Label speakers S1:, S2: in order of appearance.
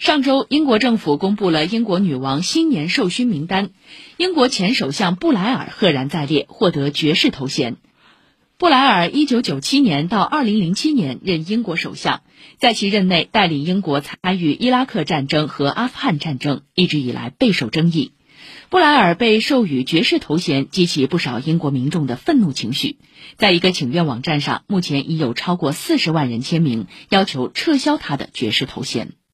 S1: 上周，英国政府公布了英国女王新年授勋名单，英国前首相布莱尔赫然在列，获得爵士头衔。布莱尔1997年到2007年任英国首相，在其任内带领英国参与伊拉克战争和阿富汗战争，一直以来备受争议。布莱尔被授予爵士头衔，激起不少英国民众的愤怒情绪。在一个请愿网站上，目前已有超过四十万人签名，要求撤销他的爵士头衔。